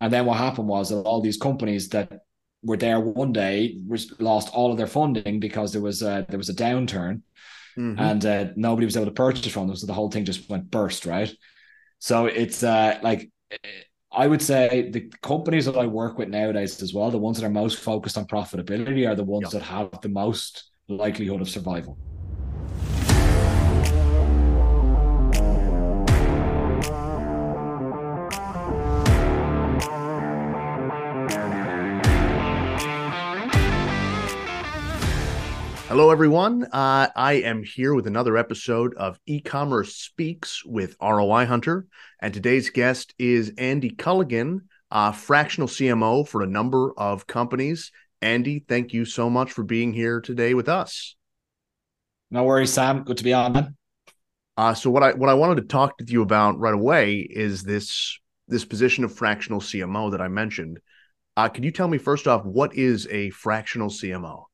And then what happened was that all these companies that were there one day lost all of their funding because there was a, there was a downturn mm-hmm. and uh, nobody was able to purchase from them. So the whole thing just went burst, right? So it's uh, like I would say the companies that I work with nowadays as well, the ones that are most focused on profitability are the ones yep. that have the most likelihood of survival. Hello, everyone. Uh, I am here with another episode of E-commerce Speaks with ROI Hunter, and today's guest is Andy Culligan, uh, fractional CMO for a number of companies. Andy, thank you so much for being here today with us. No worries, Sam. Good to be on, man. Uh, so what I what I wanted to talk to you about right away is this this position of fractional CMO that I mentioned. Uh, could you tell me first off what is a fractional CMO?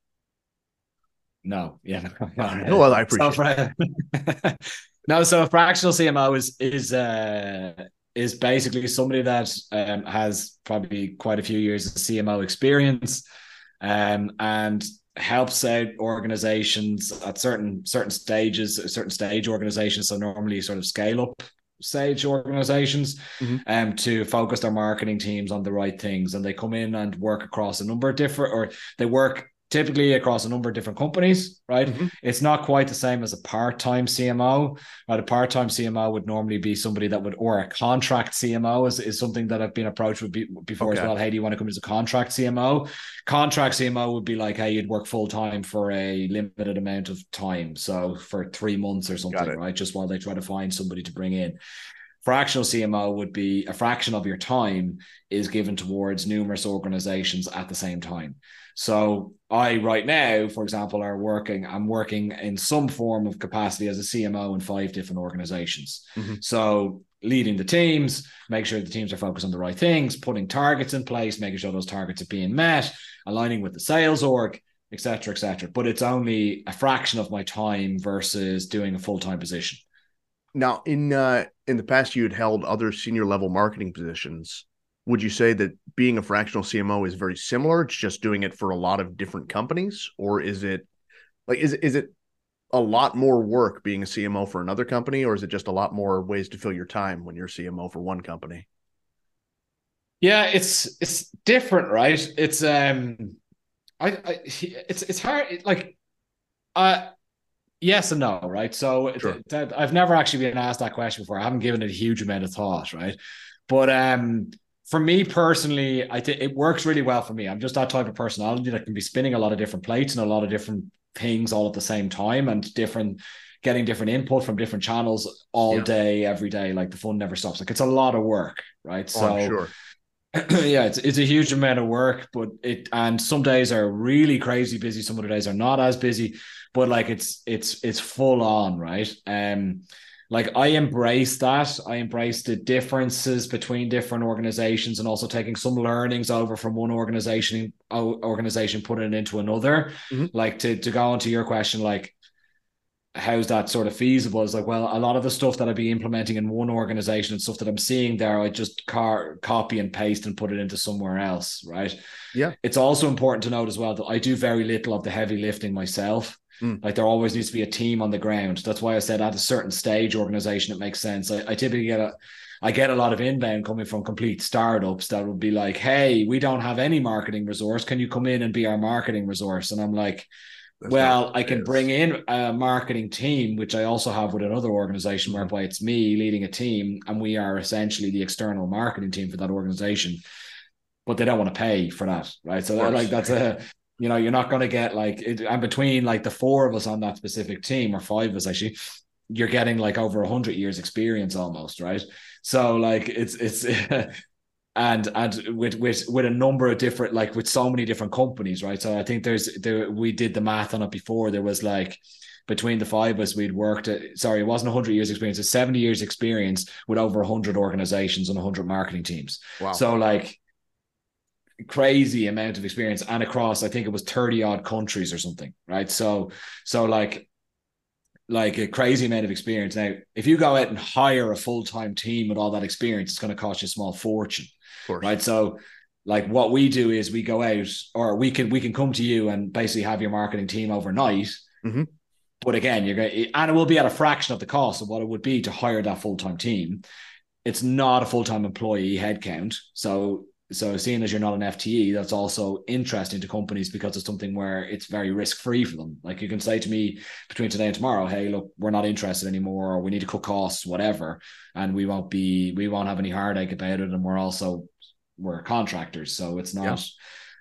No, yeah. No, well, I appreciate. So, no, so a fractional CMO is is uh is basically somebody that um, has probably quite a few years of CMO experience, um, and helps out organizations at certain certain stages, certain stage organizations. So normally, sort of scale up stage organizations mm-hmm. um to focus their marketing teams on the right things and they come in and work across a number of different or they work typically across a number of different companies, right? Mm-hmm. It's not quite the same as a part-time CMO. Right? A part-time CMO would normally be somebody that would, or a contract CMO is, is something that I've been approached with before okay. as well. Hey, do you want to come as a contract CMO? Contract CMO would be like, hey, you'd work full-time for a limited amount of time. So for three months or something, right? Just while they try to find somebody to bring in fractional CMO would be a fraction of your time is given towards numerous organizations at the same time. So I right now, for example, are working. I'm working in some form of capacity as a CMO in five different organizations. Mm-hmm. So leading the teams, make sure the teams are focused on the right things, putting targets in place, making sure those targets are being met, aligning with the sales org, etc., etc. But it's only a fraction of my time versus doing a full time position. Now, in uh, in the past, you had held other senior level marketing positions. Would you say that being a fractional CMO is very similar? It's just doing it for a lot of different companies, or is it like is is it a lot more work being a CMO for another company, or is it just a lot more ways to fill your time when you're CMO for one company? Yeah, it's it's different, right? It's um, I, I it's it's hard. Like, uh yes and no, right? So sure. th- th- I've never actually been asked that question before. I haven't given it a huge amount of thought, right? But um, for me personally, I think it works really well for me. I'm just that type of personality that can be spinning a lot of different plates and a lot of different things all at the same time and different getting different input from different channels all yeah. day, every day. Like the fun never stops. Like it's a lot of work, right? Oh, so sure. yeah, it's it's a huge amount of work, but it and some days are really crazy busy. Some other days are not as busy but like it's it's it's full on, right? Um, like I embrace that. I embrace the differences between different organizations and also taking some learnings over from one organization organization, putting it into another. Mm-hmm. Like to to go into your question, like how's that sort of feasible? Is like, well, a lot of the stuff that I'd be implementing in one organization and stuff that I'm seeing there, I just car- copy and paste and put it into somewhere else, right? Yeah. It's also important to note as well that I do very little of the heavy lifting myself. Mm. Like there always needs to be a team on the ground. That's why I said at a certain stage organization, it makes sense. I, I typically get a I get a lot of inbound coming from complete startups that would be like, Hey, we don't have any marketing resource. Can you come in and be our marketing resource? And I'm like, That's well, I can is. bring in a marketing team, which I also have with another organization whereby it's me leading a team and we are essentially the external marketing team for that organization. But they don't want to pay for that, right? So that, like that's a you know, you're not going to get like, it, and between like the four of us on that specific team, or five of us actually, you're getting like over a hundred years experience almost, right? So like it's it's and and with with with a number of different like with so many different companies, right? So I think there's there we did the math on it before. There was like between the five of us, we'd worked at, sorry, it wasn't 100 years experience, it's 70 years experience with over 100 organizations and 100 marketing teams. Wow. So, like, crazy amount of experience and across I think it was 30 odd countries or something right so so like like a crazy amount of experience now if you go out and hire a full-time team with all that experience it's going to cost you a small fortune right? So like what we do is we go out or we can we can come to you and basically have your marketing team overnight. Mm-hmm. But again, you're going and it will be at a fraction of the cost of what it would be to hire that full time team. It's not a full time employee headcount, so so seeing as you're not an FTE, that's also interesting to companies because it's something where it's very risk free for them. Like you can say to me between today and tomorrow, hey, look, we're not interested anymore, or we need to cut costs, whatever, and we won't be, we won't have any heartache about it, and we're also we're contractors, so it's not. Yeah.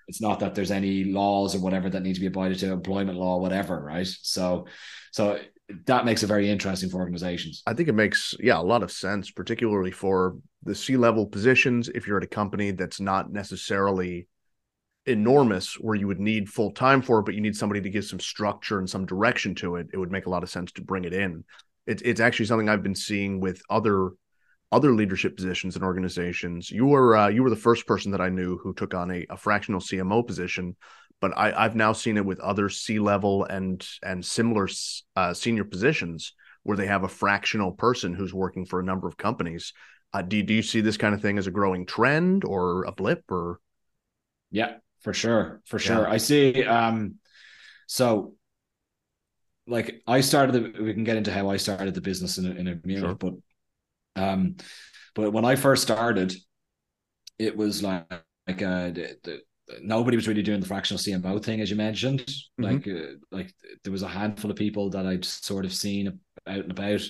It's not that there's any laws or whatever that need to be abided to, employment law, whatever, right? So, so that makes it very interesting for organizations. I think it makes yeah a lot of sense, particularly for the C level positions. If you're at a company that's not necessarily enormous, where you would need full time for it, but you need somebody to give some structure and some direction to it, it would make a lot of sense to bring it in. It's it's actually something I've been seeing with other other leadership positions in organizations. You were uh, you were the first person that I knew who took on a, a fractional CMO position but I, have now seen it with other C level and and similar uh, senior positions where they have a fractional person who's working for a number of companies. Uh, do do you see this kind of thing as a growing trend or a blip or? Yeah, for sure, for sure. Yeah. I see. Um, so, like, I started. The, we can get into how I started the business in a, in a minute, sure. but um, but when I first started, it was like like uh, the, the nobody was really doing the fractional CMO thing, as you mentioned. Mm-hmm. Like, uh, like there was a handful of people that I'd sort of seen out and about,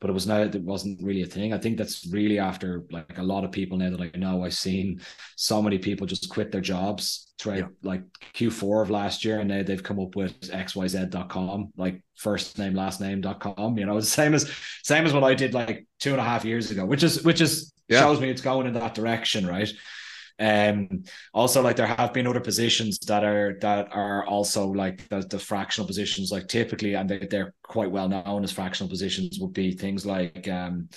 but it was not. It wasn't really a thing. I think that's really after like a lot of people now that I know. I've seen so many people just quit their jobs throughout yeah. like Q4 of last year, and now they've come up with xyz.com, like first name last name.com. You know, the same as same as what I did like two and a half years ago, which is which is yeah. shows me it's going in that direction, right? Um, also, like there have been other positions that are that are also like the, the fractional positions, like typically, and they, they're quite well known as fractional positions, would be things like um,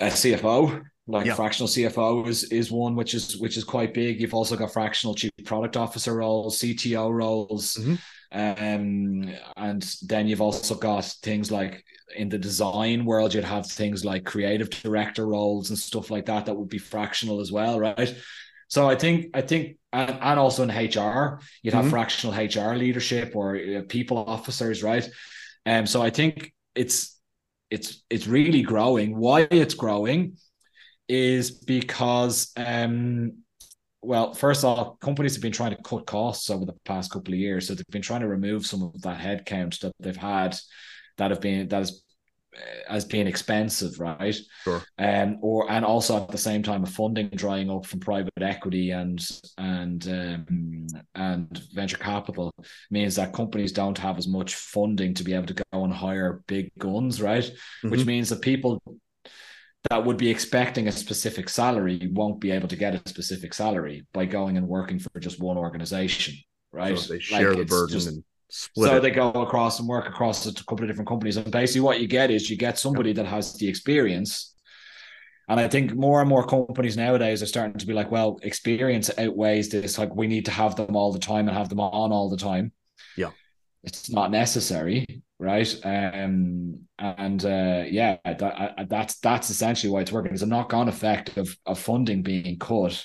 a CFO, like yeah. fractional CFO is is one which is which is quite big. You've also got fractional chief product officer roles, CTO roles. Mm-hmm. Um, and then you've also got things like in the design world, you'd have things like creative director roles and stuff like that that would be fractional as well, right? So I think I think and, and also in HR, you'd have mm-hmm. fractional HR leadership or uh, people officers, right? Um, so I think it's it's it's really growing. Why it's growing is because um well, first off, companies have been trying to cut costs over the past couple of years, so they've been trying to remove some of that headcount that they've had that have been that is as being expensive, right? Sure. Um, or and also at the same time, a funding drying up from private equity and and um, and venture capital means that companies don't have as much funding to be able to go and hire big guns, right? Mm-hmm. Which means that people that would be expecting a specific salary won't be able to get a specific salary by going and working for just one organization, right? So they share like the burden just, and split. So it. they go across and work across a couple of different companies, and basically what you get is you get somebody that has the experience. And I think more and more companies nowadays are starting to be like, well, experience outweighs this. Like we need to have them all the time and have them on all the time. Yeah, it's not necessary right? Um, and uh, yeah, that, uh, that's that's essentially why it's working. There's a knock-on effect of of funding being cut,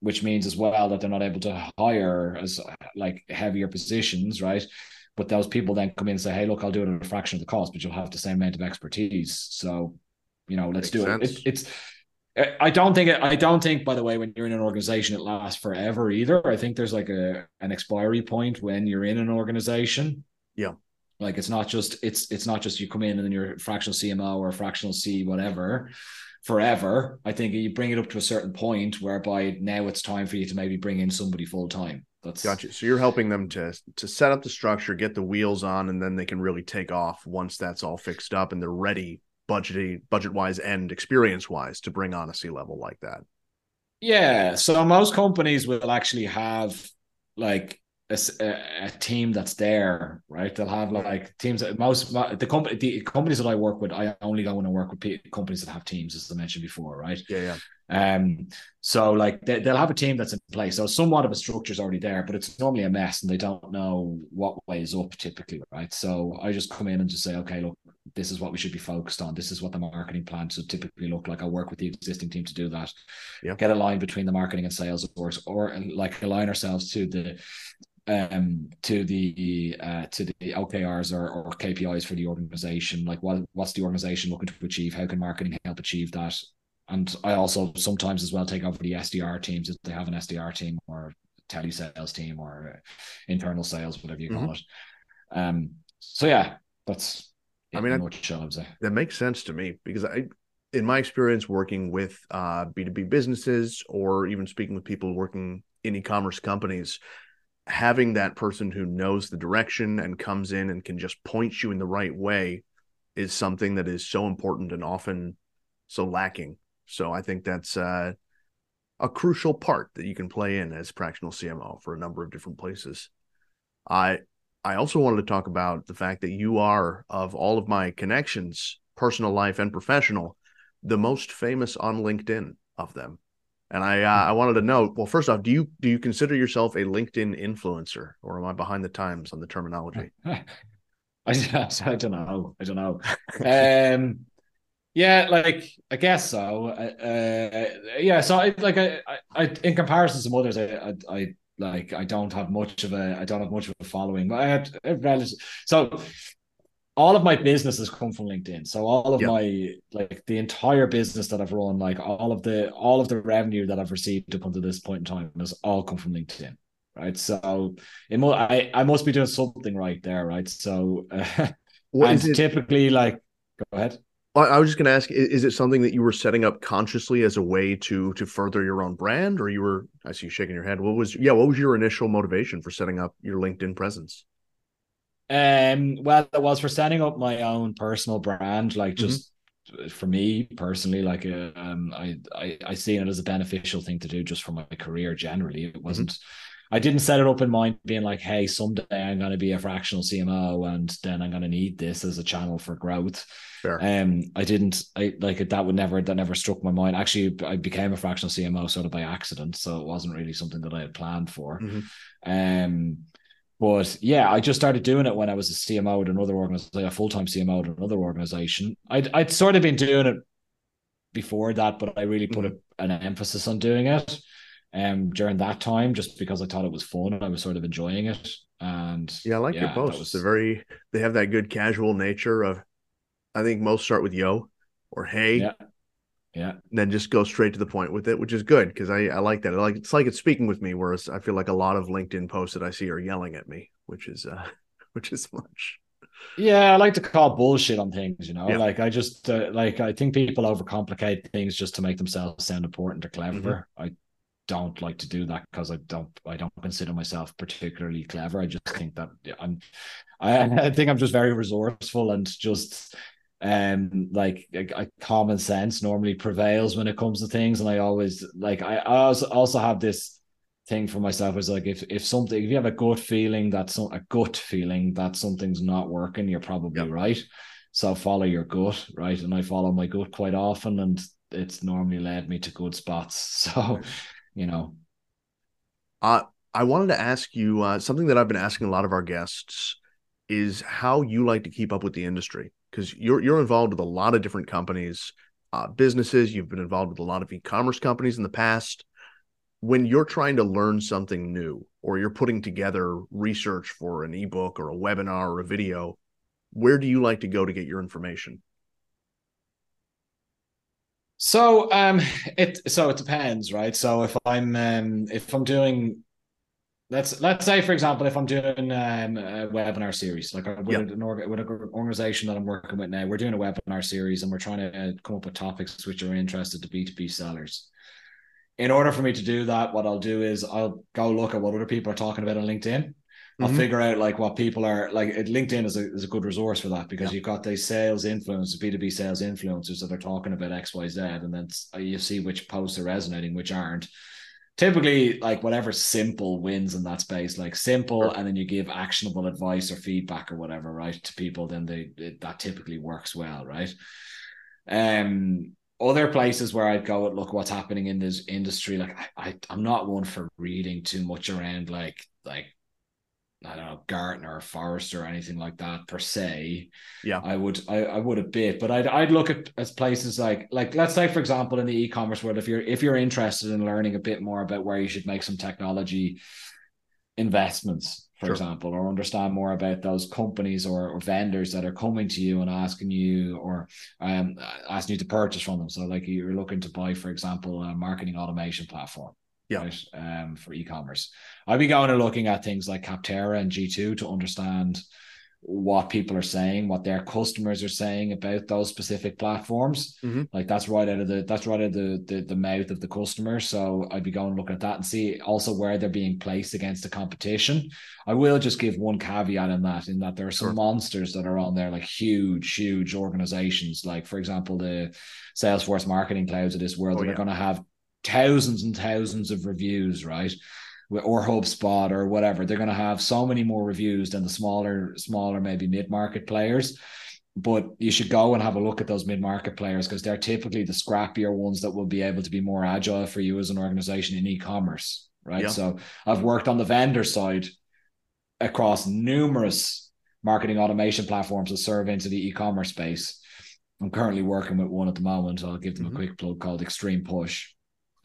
which means as well that they're not able to hire as like heavier positions, right? But those people then come in and say, "Hey, look, I'll do it at a fraction of the cost, but you'll have the same amount of expertise." So, you know, let's Makes do it. it. It's I don't think it, I don't think by the way when you're in an organization it lasts forever either. I think there's like a an expiry point when you're in an organization. Yeah. Like it's not just it's it's not just you come in and then you're a fractional CMO or a fractional C whatever forever. I think you bring it up to a certain point whereby now it's time for you to maybe bring in somebody full time. That's gotcha. So you're helping them to to set up the structure, get the wheels on, and then they can really take off once that's all fixed up and they're ready budget budget wise and experience wise to bring on a C level like that. Yeah. So most companies will actually have like a, a, team that's there, right? They'll have like teams that most the company the companies that I work with, I only go in and work with companies that have teams, as I mentioned before, right? Yeah, yeah. Um, so like they, they'll have a team that's in place. So somewhat of a structure is already there, but it's normally a mess, and they don't know what way is up typically, right? So I just come in and just say, okay, look, this is what we should be focused on. This is what the marketing plan should typically look like. I work with the existing team to do that. Yeah. Get a line between the marketing and sales works, or like align ourselves to the um to the uh to the OKRs or, or KPIs for the organization. Like what what's the organization looking to achieve? How can marketing help achieve that? And I also sometimes as well take over the SDR teams if they have an SDR team or telesales team or internal sales, whatever you call mm-hmm. it. Um so yeah, that's I mean, I, that makes sense to me because I, in my experience working with uh, B2B businesses or even speaking with people working in e-commerce companies, having that person who knows the direction and comes in and can just point you in the right way is something that is so important and often so lacking. So I think that's uh, a crucial part that you can play in as fractional CMO for a number of different places. I I also wanted to talk about the fact that you are, of all of my connections, personal life and professional, the most famous on LinkedIn of them. And I uh, I wanted to know, well, first off, do you do you consider yourself a LinkedIn influencer, or am I behind the times on the terminology? I, I don't know. I don't know. um, yeah, like I guess so. Uh, uh yeah, so I like I, I, in comparison to some others, I, I, I like I don't have much of a I don't have much of a following, but I had a relative. So all of my businesses come from LinkedIn. So all of yep. my like the entire business that I've run, like all of the all of the revenue that I've received up until this point in time has all come from LinkedIn. Right. So it mo- I, I must be doing something right there, right? So uh, and typically like go ahead. I was just going to ask: Is it something that you were setting up consciously as a way to to further your own brand, or you were? I see you shaking your head. What was? Yeah, what was your initial motivation for setting up your LinkedIn presence? Um. Well, it was for setting up my own personal brand, like mm-hmm. just mm-hmm. for me personally. Like, uh, um, I I I see it as a beneficial thing to do just for my career generally. It mm-hmm. wasn't. Mm-hmm I didn't set it up in mind being like, hey, someday I'm going to be a fractional CMO and then I'm going to need this as a channel for growth. Fair. Um, I didn't, I like it. That would never, that never struck my mind. Actually, I became a fractional CMO sort of by accident, so it wasn't really something that I had planned for. Mm-hmm. Um, but yeah, I just started doing it when I was a CMO at another organization, a full time CMO at another organization. I'd I'd sort of been doing it before that, but I really put mm-hmm. a, an emphasis on doing it um during that time just because I thought it was fun and I was sort of enjoying it. And yeah, I like yeah, your posts. Was... They're very they have that good casual nature of I think most start with yo or hey. Yeah. Yeah. then just go straight to the point with it, which is good because I, I like that. I like it's like it's speaking with me, whereas I feel like a lot of LinkedIn posts that I see are yelling at me, which is uh which is much. Yeah, I like to call bullshit on things, you know. Yeah. Like I just uh, like I think people overcomplicate things just to make themselves sound important or clever. Mm-hmm. I don't like to do that because I don't I don't consider myself particularly clever. I just think that I'm I, I think I'm just very resourceful and just um like a, a, common sense normally prevails when it comes to things. And I always like I, I also also have this thing for myself is like if if something if you have a gut feeling that some a gut feeling that something's not working you're probably yep. right. So follow your gut right? And I follow my gut quite often and it's normally led me to good spots. So you know. Uh, I wanted to ask you uh, something that I've been asking a lot of our guests is how you like to keep up with the industry because you're you're involved with a lot of different companies, uh, businesses. You've been involved with a lot of e-commerce companies in the past. When you're trying to learn something new, or you're putting together research for an ebook or a webinar or a video, where do you like to go to get your information? So um it so it depends, right? So if I'm um if I'm doing let's let's say for example if I'm doing um, a webinar series like with, yep. an org- with an organization that I'm working with now, we're doing a webinar series and we're trying to uh, come up with topics which are interested to B2B sellers. In order for me to do that, what I'll do is I'll go look at what other people are talking about on LinkedIn I'll mm-hmm. figure out like what people are like. LinkedIn is a, is a good resource for that because yeah. you've got these sales influencers, B two B sales influencers that are talking about X, Y, Z, and then you see which posts are resonating, which aren't. Typically, like whatever simple wins in that space, like simple, sure. and then you give actionable advice or feedback or whatever, right, to people. Then they it, that typically works well, right? Um, other places where I'd go and look what's happening in this industry. Like I, I I'm not one for reading too much around like like I don't know Gartner or Forrester or anything like that per se. Yeah, I would I, I would a bit, but I'd I'd look at as places like like let's say for example in the e-commerce world, if you're if you're interested in learning a bit more about where you should make some technology investments, for sure. example, or understand more about those companies or, or vendors that are coming to you and asking you or um asking you to purchase from them. So like you're looking to buy, for example, a marketing automation platform yeah. right? Um, for e-commerce. I'd be going and looking at things like Capterra and G2 to understand what people are saying, what their customers are saying about those specific platforms. Mm-hmm. Like that's right out of the that's right out of the, the the mouth of the customer. So I'd be going and looking at that and see also where they're being placed against the competition. I will just give one caveat in that, in that there are some sure. monsters that are on there, like huge, huge organizations. Like for example, the Salesforce marketing clouds of this world oh, that yeah. are going to have thousands and thousands of reviews, right? Or HubSpot or whatever. They're going to have so many more reviews than the smaller, smaller, maybe mid market players. But you should go and have a look at those mid market players because they're typically the scrappier ones that will be able to be more agile for you as an organization in e commerce, right? Yeah. So I've worked on the vendor side across numerous marketing automation platforms that serve into the e commerce space. I'm currently working with one at the moment. I'll give them mm-hmm. a quick plug called Xtremepush.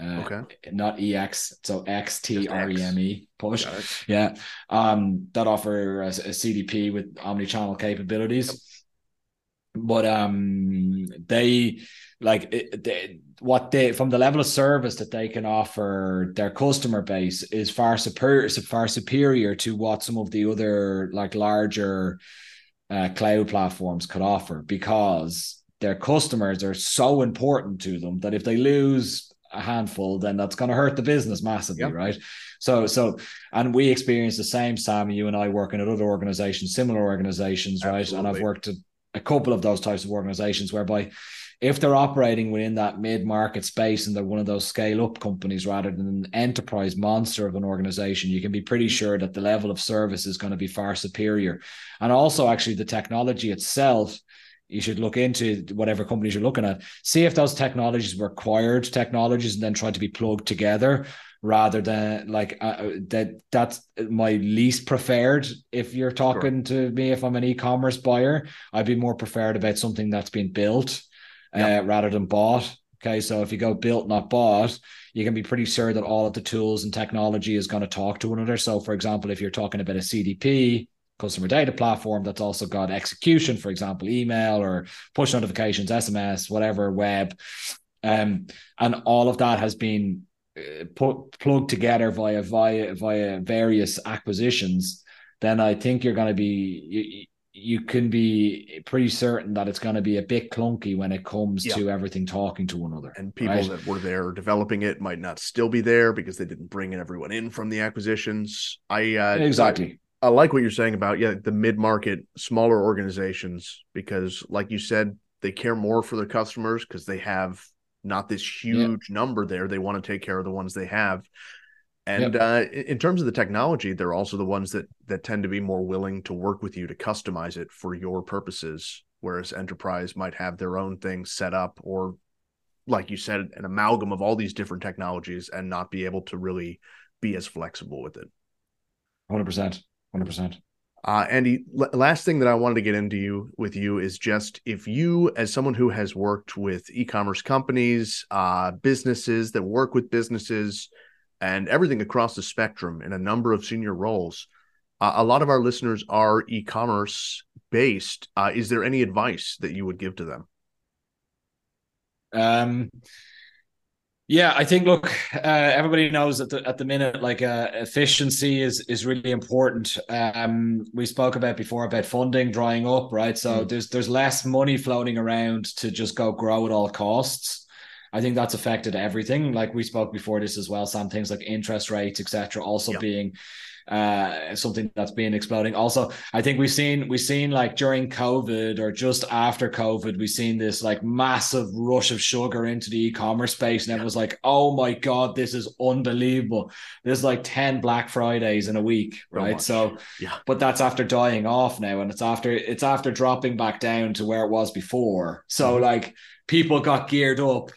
Uh, okay. Not EX, so X T R E M E push. Yeah. Um, that offer a, a CDP with omni-channel capabilities. But um, they like they, what they from the level of service that they can offer their customer base is far superior, far superior to what some of the other like larger uh, cloud platforms could offer because their customers are so important to them that if they lose a handful, then that's going to hurt the business massively, yep. right? So, so, and we experience the same, Sam. You and I working at other organizations, similar organizations, right? And I've worked at a couple of those types of organizations whereby if they're operating within that mid-market space and they're one of those scale-up companies rather than an enterprise monster of an organization, you can be pretty mm-hmm. sure that the level of service is going to be far superior. And also, actually, the technology itself you should look into whatever companies you're looking at, see if those technologies were acquired technologies and then try to be plugged together rather than like uh, uh, that that's my least preferred. If you're talking sure. to me if i'm an e-commerce buyer i'd be more preferred about something that's been built uh, rather than bought. Okay so if you go built not bought you can be pretty sure that all of the tools and technology is going to talk to one another. So for example if you're talking about a cdp customer data platform that's also got execution, for example, email or push notifications, SMS, whatever, web. Um, and all of that has been uh, put plugged together via via via various acquisitions. Then I think you're going to be you, you can be pretty certain that it's going to be a bit clunky when it comes yeah. to everything talking to one another. And people right? that were there developing it might not still be there because they didn't bring in everyone in from the acquisitions. I uh, exactly. I like what you're saying about yeah the mid market smaller organizations because like you said they care more for their customers because they have not this huge yeah. number there they want to take care of the ones they have and yep. uh, in terms of the technology they're also the ones that that tend to be more willing to work with you to customize it for your purposes whereas enterprise might have their own things set up or like you said an amalgam of all these different technologies and not be able to really be as flexible with it 100% Hundred percent. Uh, Andy, l- last thing that I wanted to get into you with you is just if you, as someone who has worked with e-commerce companies, uh, businesses that work with businesses, and everything across the spectrum in a number of senior roles, uh, a lot of our listeners are e-commerce based. Uh, is there any advice that you would give to them? Um, yeah, I think look, uh, everybody knows that the, at the minute, like uh, efficiency is is really important. Um, we spoke about before about funding drying up, right? So mm. there's there's less money floating around to just go grow at all costs. I think that's affected everything. Like we spoke before this as well, some things like interest rates, etc., also being uh, something that's been exploding. Also, I think we've seen we've seen like during COVID or just after COVID, we've seen this like massive rush of sugar into the e-commerce space, and it was like, oh my god, this is unbelievable. There's like ten Black Fridays in a week, right? So, yeah, but that's after dying off now, and it's after it's after dropping back down to where it was before. So, mm-hmm. like people got geared up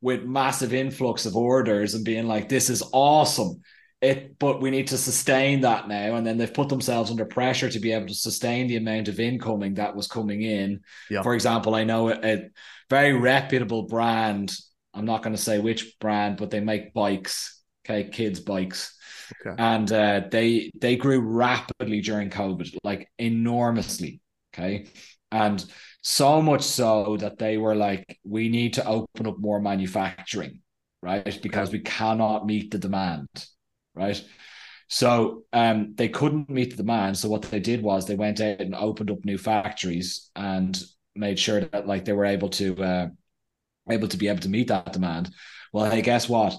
with massive influx of orders and being like, this is awesome. It but we need to sustain that now. And then they've put themselves under pressure to be able to sustain the amount of incoming that was coming in. Yeah. for example i know a, a very reputable brand i'm not going to say which brand but they make bikes okay kids bikes. Okay. and uh, they they grew rapidly during covid like enormously okay and so much so that they were like we need to open up more manufacturing right because we cannot meet the demand right? So um, they couldn't meet the demand. So what they did was they went out and opened up new factories and made sure that like they were able to uh, able to be able to meet that demand. Well, hey, guess what?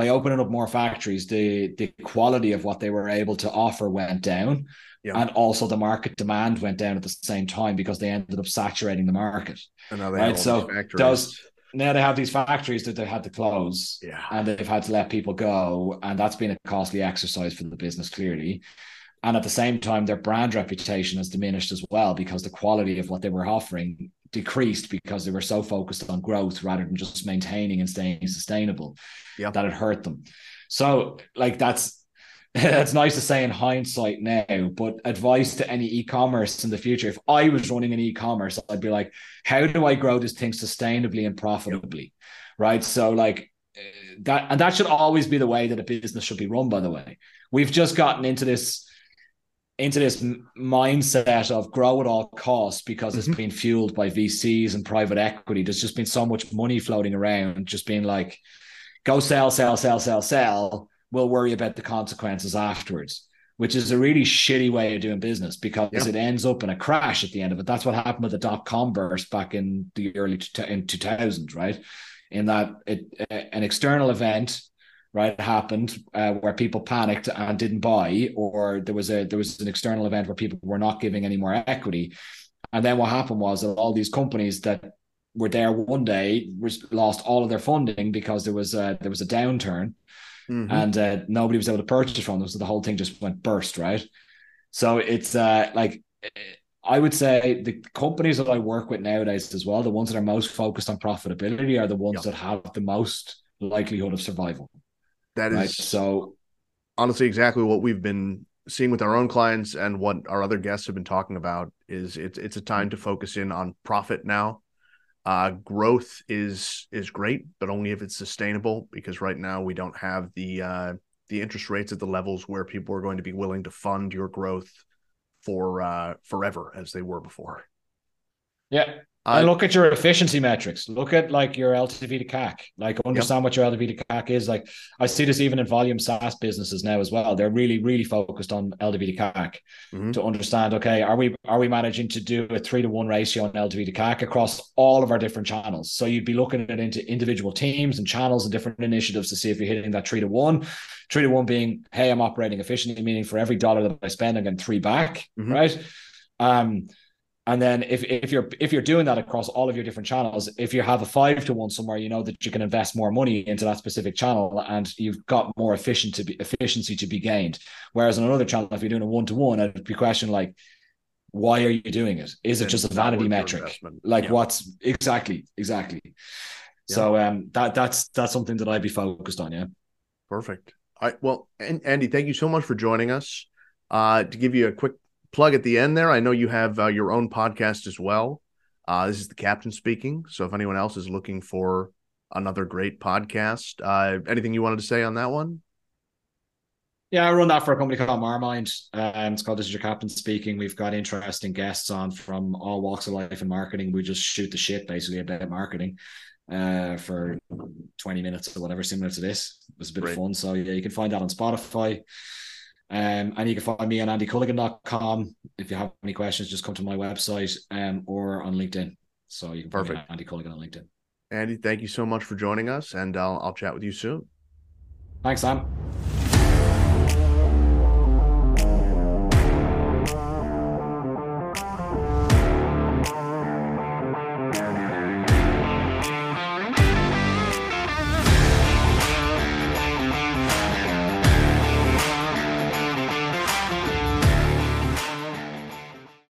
By opening up more factories, the the quality of what they were able to offer went down, Yeah. and also the market demand went down at the same time because they ended up saturating the market. And now they Right, have so these factories. those- Now they have these factories that they had to close yeah. and they've had to let people go and that's been a costly exercise for the business clearly and at the same time their brand reputation has diminished as well because the quality of what they were offering decreased because they were so focused on growth rather than just maintaining and staying sustainable Yeah. that it hurt them. So like that's that's nice to say in hindsight now but advice to any e-commerce in the future if i was running an e-commerce i'd be like how do i grow this thing sustainably and profitably? Right? So like uh, that and that should always be the way that a business should be run by the way. We've just gotten into this into this mindset of grow at all costs because it's Mhm. been fueled by VCs and private equity there's just been so much money floating around just being like go sell sell sell sell sell we'll worry about the consequences afterwards which is a really shitty way of doing business because Yeah. it ends up in a crash at the end of it that's what happened with the dot-com burst back in the early two- in 2000 right in that it an external event right happened uh, where people panicked and didn't buy or there was a there was an external event where people were not giving any more equity and then what happened was that all these companies that were there one day was lost all of their funding because there was a there was a downturn Mhm. and uh, nobody was able to purchase from them so the whole thing just went burst right so it's uh like I would say the companies that I work with nowadays as well, the ones that are most focused on profitability are the ones Yeah. that have the most likelihood of survival. That is Right. So honestly exactly what we've been seeing with our own clients and what our other guests have been talking about is it's it's a time to focus in on profit now. Uh, growth is is great, but only if it's sustainable. Because right now we don't have the uh, the interest rates at the levels where people are going to be willing to fund your growth for uh, forever as they were before. yeah. And look at your efficiency metrics. Look at like your LTV to CAC. Like understand what your LTV to CAC is. Like I see this even in volume SaaS businesses now as well. They're really, really focused on LTV to CAC Mhm. to understand. Okay, are we are we managing to do a three to one ratio on LTV to CAC across all of our different channels? So you'd be looking at it into individual teams and channels and different initiatives to see if you're hitting that three to one. Three to one being, hey, I'm operating efficiently, meaning for every dollar that I spend, I'm getting three back, Mhm. right? Um, and then if if you're if you're doing that across all of your different channels, if you have a five to one somewhere, you know that you can invest more money into that specific channel, and you've got more efficient to be efficiency to be gained. Whereas on another channel, if you're doing a one to one, I'd be questioning like, why are you doing it? Is it And just a vanity metric? investment. Like Yeah. what's exactly exactly? So um that that's that's something that I'd be focused on. Yeah. Perfect. Right. Well, and Andy, thank you so much for joining us. Uh, to give you a quick plug at the end there, I know you have uh, your own podcast as well. Uh, this is the captain speaking. So if anyone else is looking for another great podcast, uh, anything you wanted to say on that one? Yeah, I run that for a company called Marmind. Um, it's called This Is Your Captain Speaking. We've got interesting guests on from all walks of life in marketing. We just shoot the shit basically about marketing uh, for 20 minutes or whatever, similar to this. It was a bit Great. of fun. So yeah, you can find that on Spotify. Um, and you can find me on andyculligan.com. If you have any questions, just come to my website um, or on LinkedIn. So you can find me Andy Culligan on LinkedIn. Andy, thank you so much for joining us, and I'll, I'll chat with you soon. Thanks, Sam.